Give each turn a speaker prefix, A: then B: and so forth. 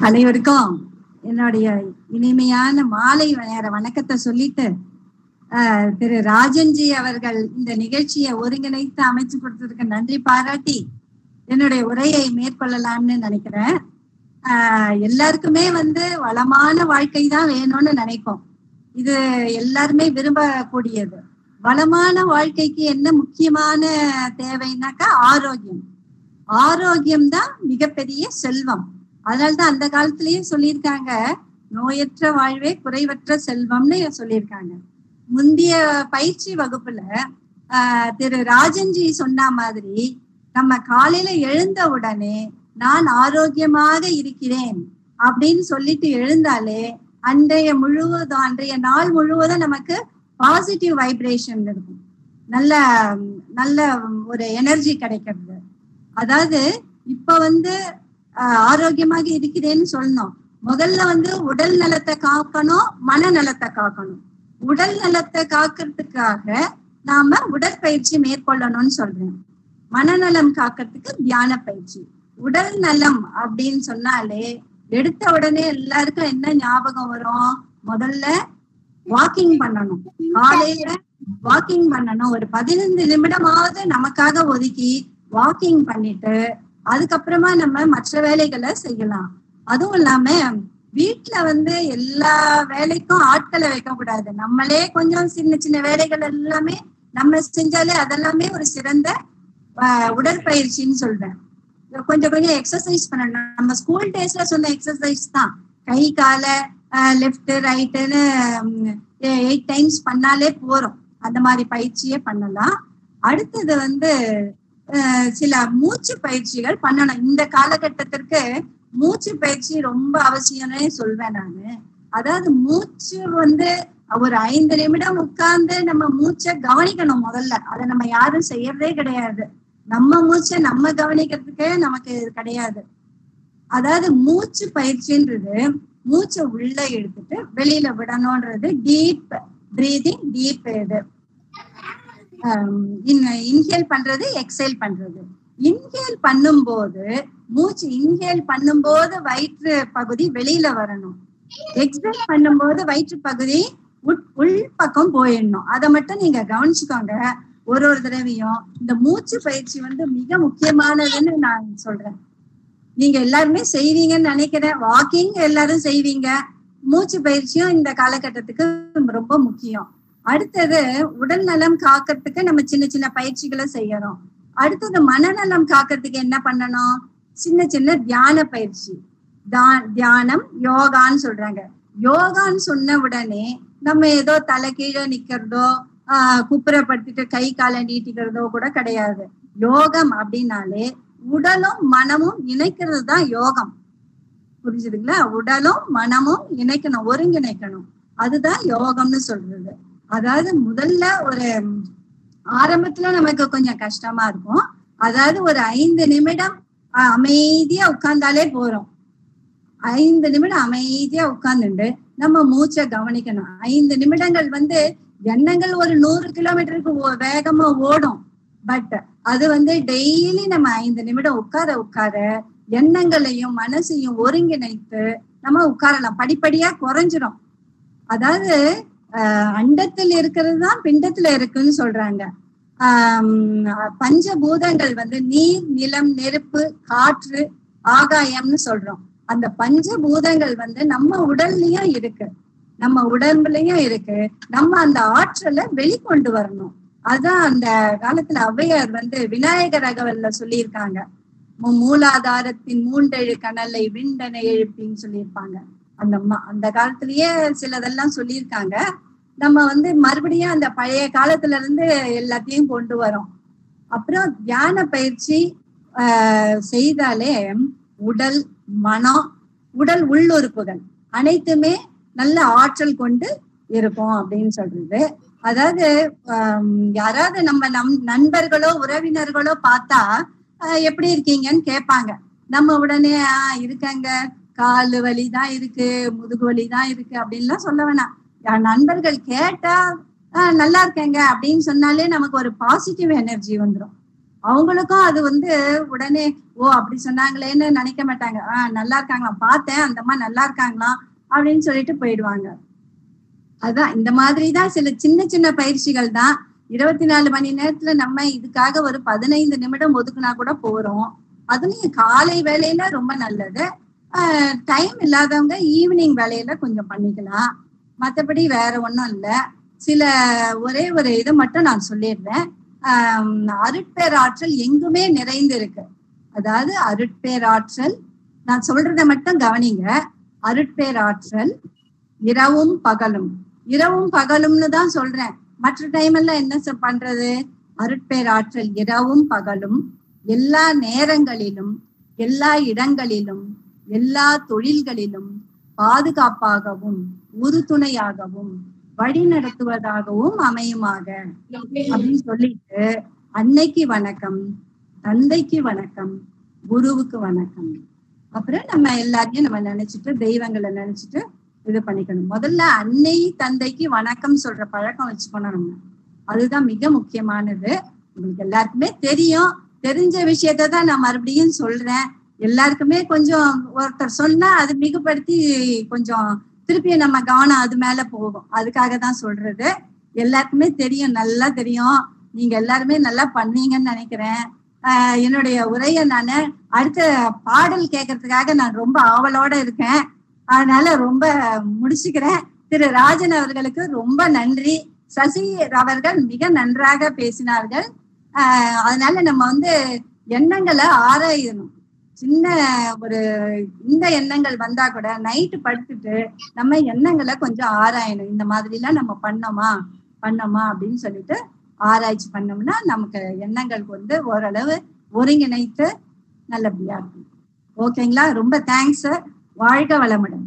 A: அனைவருக்கும் என்னுடைய இனிமையான மாலை நேர வணக்கத்தை சொல்லிட்டு ஆஹ், திரு ராஜன்ஜி அவர்கள் இந்த நிகழ்ச்சியை ஒருங்கிணைத்து அமைச்சு கொடுத்ததுக்கு நன்றி பாராட்டி என்னுடைய உரையை மேற்கொள்ளலாம்னு நினைக்கிறேன். ஆஹ், எல்லாருக்குமே வந்து வளமான வாழ்க்கை தான் வேணும்னு நினைப்போம். இது எல்லாருமே விரும்பக்கூடியது. வளமான வாழ்க்கைக்கு என்ன முக்கியமான தேவைன்னாக்கா ஆரோக்கியம். ஆரோக்கியம் தான் மிகப்பெரிய செல்வம். அதனால்தான் அந்த காலத்திலயும் சொல்லியிருக்காங்க நோயற்ற வாழ்வே குறைவற்ற செல்வம்னு சொல்லியிருக்காங்க. முந்தைய பயிற்சி வகுப்புல ஆஹ் திரு ராஜன்ஜி சொன்ன மாதிரி நம்ம காலையில எழுந்த உடனே நான் ஆரோக்கியமாக இருக்கிறேன் அப்படின்னு சொல்லிட்டு எழுந்தாலே அன்றைய முழுவதும் அன்றைய நாள் முழுவதும் நமக்கு பாசிட்டிவ் வைப்ரேஷன் இருக்கும். நல்ல நல்ல ஒரு எனர்ஜி கிடைக்கிறது. அதாவது இப்ப வந்து ஆரோக்கியமாக இருக்கிறேன்னு சொல்லணும். முதல்ல வந்து உடல் நலத்தை காக்கணும் மனநலத்தை காக்கணும். உடல் நலத்தை காக்கிறதுக்காக நாம உடற்பயிற்சி மேற்கொள்ளணும்னு சொல்றேன். மனநலம் காக்கிறதுக்கு தியான பயிற்சி. உடல் நலம் அப்படின்னு சொன்னாலே எடுத்த உடனே எல்லாருக்கும் என்ன ஞாபகம் வரும்? முதல்ல வாக்கிங் பண்ணணும். காலையில வாக்கிங் பண்ணணும். ஒரு பதினைந்து நிமிடமாவது நமக்காக ஒதுக்கி வாக்கிங் பண்ணிட்டு அதுக்கப்புறமா நம்ம மற்ற வேலைகளை செய்யலாம். அதுவும் இல்லாம வீட்டுல வந்து எல்லா வேலைக்கும் ஆட்களை வைக்க கூடாது நம்மளே கொஞ்சம் சின்ன சின்ன வேலைகள் எல்லாமே நம்ம செஞ்சாலே அதெல்லாமே ஒரு சிறந்த உடற்பயிற்சின்னு சொல்றேன். கொஞ்சம் கொஞ்சம் எக்ஸசைஸ் பண்ணணும். நம்ம ஸ்கூல் டேஸ்ல சொன்ன எக்ஸசைஸ் தான். கை காலை லெஃப்ட் ரைட்டுன்னு எயிட் டைம்ஸ் பண்ணாலே போறோம். அந்த மாதிரி பயிற்சியே பண்ணலாம். அடுத்தது வந்து சில மூச்சு பயிற்சிகள் பண்ணணும். இந்த காலகட்டத்திற்கு மூச்சு பயிற்சி ரொம்ப அவசியம்னே சொல்வேன் நானு. அதாவது மூச்சு வந்து ஒரு ஐந்து நிமிடம் உட்கார்ந்து நம்ம மூச்சை கவனிக்கணும் முதல்ல. அதை நம்ம யாரும் செய்யறதே கிடையாது. நம்ம மூச்சை நம்ம கவனிக்கிறதுக்கே நமக்கு இது கிடையாது. அதாவது மூச்சு பயிற்சின்றது மூச்சை உள்ள எடுத்துட்டு வெளியில விடணும்ன்றது டீப் பிரீதிங் டீப் இது இன்ஹேல் பண்றது எக்ஸேல் பண்றது. இன்ஹேல் பண்ணும்போது மூச்சு இன்ஹேல் பண்ணும்போது வயிற்று பகுதி வெளியில வரணும். எக்ஸேல் பண்ணும்போது வயிற்று பகுதி உட்- உள் பக்கம் போயிடணும். அதை மட்டும் நீங்க கவனிச்சுக்கோங்க. ஒரு ஒரு தடவையும் இந்த மூச்சு பயிற்சி வந்து மிக முக்கியமானதுன்னு நான் சொல்றேன். நீங்க எல்லாருமே செய்வீங்கன்னு நினைக்கிறேன். வாக்கிங் எல்லாரும் செய்வீங்க. மூச்சு பயிற்சியும் இந்த காலகட்டத்துக்கு ரொம்ப முக்கியம். அடுத்தது உடல் நலம் காக்கிறதுக்கு நம்ம சின்ன சின்ன பயிற்சிகளை செய்யணும். அடுத்தது மனநலம் காக்கிறதுக்கு என்ன பண்ணணும்? சின்ன சின்ன தியான பயிற்சி. தான் தியானம் யோகான்னு சொல்றாங்க. யோகான்னு சொன்ன உடனே நம்ம ஏதோ தலை கீழே நிக்கிறதோ ஆஹ் குப்புறப்படுத்திட்டு கை காலை நீட்டிக்கிறதோ கூட கிடையாது. யோகம் அப்படின்னாலே உடலும் மனமும் இணைக்கிறது தான் யோகம். புரிஞ்சுதுங்களா? உடலும் மனமும் இணைக்கணும் ஒருங்கிணைக்கணும். அதுதான் யோகம்னு சொல்றது. அதாவது முதல்ல ஒரு ஆரம்பத்துல நமக்கு கொஞ்சம் கஷ்டமா இருக்கும். அதாவது ஒரு ஐந்து நிமிடம் அமைதியா உட்கார்ந்தாலே போறோம் ஐந்து நிமிடம் அமைதியா உட்கார்ந்துட்டு நம்ம மூச்சை கவனிக்கணும். ஐந்து நிமிடங்கள் வந்து எண்ணங்கள் ஒரு நூறு கிலோமீட்டருக்கு ஓ- வேகமா ஓடும். பட் அது வந்து டெய்லி நம்ம ஐந்து நிமிடம் உட்கார உட்கார எண்ணங்களையும் மனசையும் ஒருங்கிணைத்து நம்ம உட்காரலாம். படிப்படியா குறைஞ்சிரும். அதாவது அண்டத்தில் இருக்கிறது தான் பிண்டத்துல இருக்குன்னு சொல்றாங்க. ஆஹ் பஞ்சபூதங்கள் வந்து நீர் நிலம் நெருப்பு காற்று ஆகாயம்னு சொல்றோம். அந்த பஞ்சபூதங்கள் வந்து நம்ம உடல்லயும் இருக்கு. நம்ம உடம்புலயும் இருக்கு. நம்ம அந்த ஆற்றலை வெளிக்கொண்டு வரணும். அதான் அந்த காலத்துல ஔவையார் வந்து விநாயகர் அகவல்ல சொல்லியிருக்காங்க. மூலாதாரத்தின் மூண்டெழு கனலை விண்டனை எழுப்பின்னு சொல்லியிருப்பாங்க. அந்த அந்த காலத்திலேயே சிலதெல்லாம் சொல்லியிருக்காங்க. நம்ம வந்து மறுபடியும் அந்த பழைய காலத்துல இருந்து எல்லாத்தையும் கொண்டு வரோம். அப்புறம் தியான பயிற்சி ஆஹ், செய்தாலே உடல் மனம் உடல் உள்ளுறுப்புகள் அனைத்துமே நல்ல ஆற்றல் கொண்டு இருக்கும் அப்படின்னு சொல்றது. அதாவது யாராவது நம்ம நம் நண்பர்களோ உறவினர்களோ பார்த்தா எப்படி இருக்கீங்கன்னு கேட்பாங்க. நம்ம உடனே ஆஹ் இருக்காங்க. கால் வலி தான் இருக்கு முதுகு வலி தான் இருக்கு அப்படின்லாம் சொல்ல வேணாம். நண்பர்கள் கேட்டா ஆஹ் நல்லா இருக்கேங்க. அப்படின்னு சொன்னாலே நமக்கு ஒரு பாசிட்டிவ் எனர்ஜி வந்துடும் அவங்களுக்கும் அது வந்து உடனே ஓ அப்படி சொன்னாங்களேன்னு நினைக்க மாட்டாங்க. ஆஹ் நல்லா இருக்காங்களாம். பார்த்தேன். அந்த அம்மா நல்லா இருக்காங்களாம். அப்படின்னு சொல்லிட்டு போயிடுவாங்க. அதான் இந்த மாதிரி தான் சில சின்ன சின்ன பயிற்சிகள் தான். இருபத்தி நாலு மணி நேரத்துல நம்ம இதுக்காக ஒரு பதினைந்து நிமிடம் ஒதுக்குனா கூட போறோம். அதுலயும் காலை வேலையில ரொம்ப நல்லது. டைம் இல்லாதவங்க ஈவினிங் வேலையில கொஞ்சம் பண்ணிக்கலாம். மற்றபடி வேற ஒன்றும் இல்லை. சில ஒரே ஒரு இதை மட்டும் நான் சொல்லிடுறேன். ஆஹ் அருட்பேராற்றல் எங்குமே நிறைந்து இருக்கு அதாவது அருட்பேராற்றல் நான் சொல்றத மட்டும் கவனிங்க. அருட்பேராற்றல் இரவும் பகலும். இரவும் பகலும்னு தான் சொல்றேன். மற்ற டைம் எல்லாம் என்ன பண்றது? அருட்பேராற்றல் இரவும் பகலும். எல்லா நேரங்களிலும் எல்லா இடங்களிலும் எல்லா தொழில்களிலும் பாதுகாப்பாகவும் உறுதுணையாகவும் வழி நடத்துவதாகவும் அமையுமாக. அப்படின்னு சொல்லிட்டு அன்னைக்கு வணக்கம் தந்தைக்கு வணக்கம் குருவுக்கு வணக்கம். அப்புறம் நம்ம எல்லாரையும் நம்ம நினைச்சிட்டு தெய்வங்களை நினைச்சிட்டு இது பண்ணிக்கணும். முதல்ல அன்னை தந்தைக்கு வணக்கம் சொல்ற பழக்கம் வச்சுக்கணும் நம்ம. அதுதான் மிக முக்கியமானது. உங்களுக்கு எல்லாருக்குமே தெரியும். தெரிஞ்ச விஷயத்த தான் நான் மறுபடியும் சொல்றேன். எல்லாருக்குமே கொஞ்சம் ஒருத்தர் சொன்னா அது மிகுபடுத்தி கொஞ்சம் திருப்பியும் நம்ம கவனம் அது மேல போகும். அதுக்காக தான் சொல்றது. எல்லாருக்குமே தெரியும் நல்லா தெரியும். நீங்க எல்லாருமே நல்லா பண்ணுவீங்கன்னு நினைக்கிறேன். என்னுடைய உரையை நான் அடுத்த பாடல் கேட்கறதுக்காக நான் ரொம்ப ஆவலோட இருக்கேன். அதனால ரொம்ப முடிச்சுக்கிறேன். திரு ராஜன் அவர்களுக்கு ரொம்ப நன்றி. சசி அவர்கள் மிக நன்றாக பேசினார்கள். அதனால நம்ம வந்து எண்ணங்களை ஆராயணும். சின்ன ஒரு இந்த எண்ணங்கள் வந்தா கூட நைட்டு படுத்துட்டு நம்ம எண்ணங்களை கொஞ்சம் ஆராயணும். இந்த மாதிரி எல்லாம் நம்ம பண்ணோமா? பண்ணோமா? அப்படின்னு சொல்லிட்டு ஆராய்ச்சி பண்ணோம்னா நமக்கு எண்ணங்களுக்கு வந்து ஓரளவு ஒருங்கிணைத்து நல்லபடியா இருக்கும். ஓகேங்களா ரொம்ப தேங்க்ஸ் வாழ்க வளமுடன்.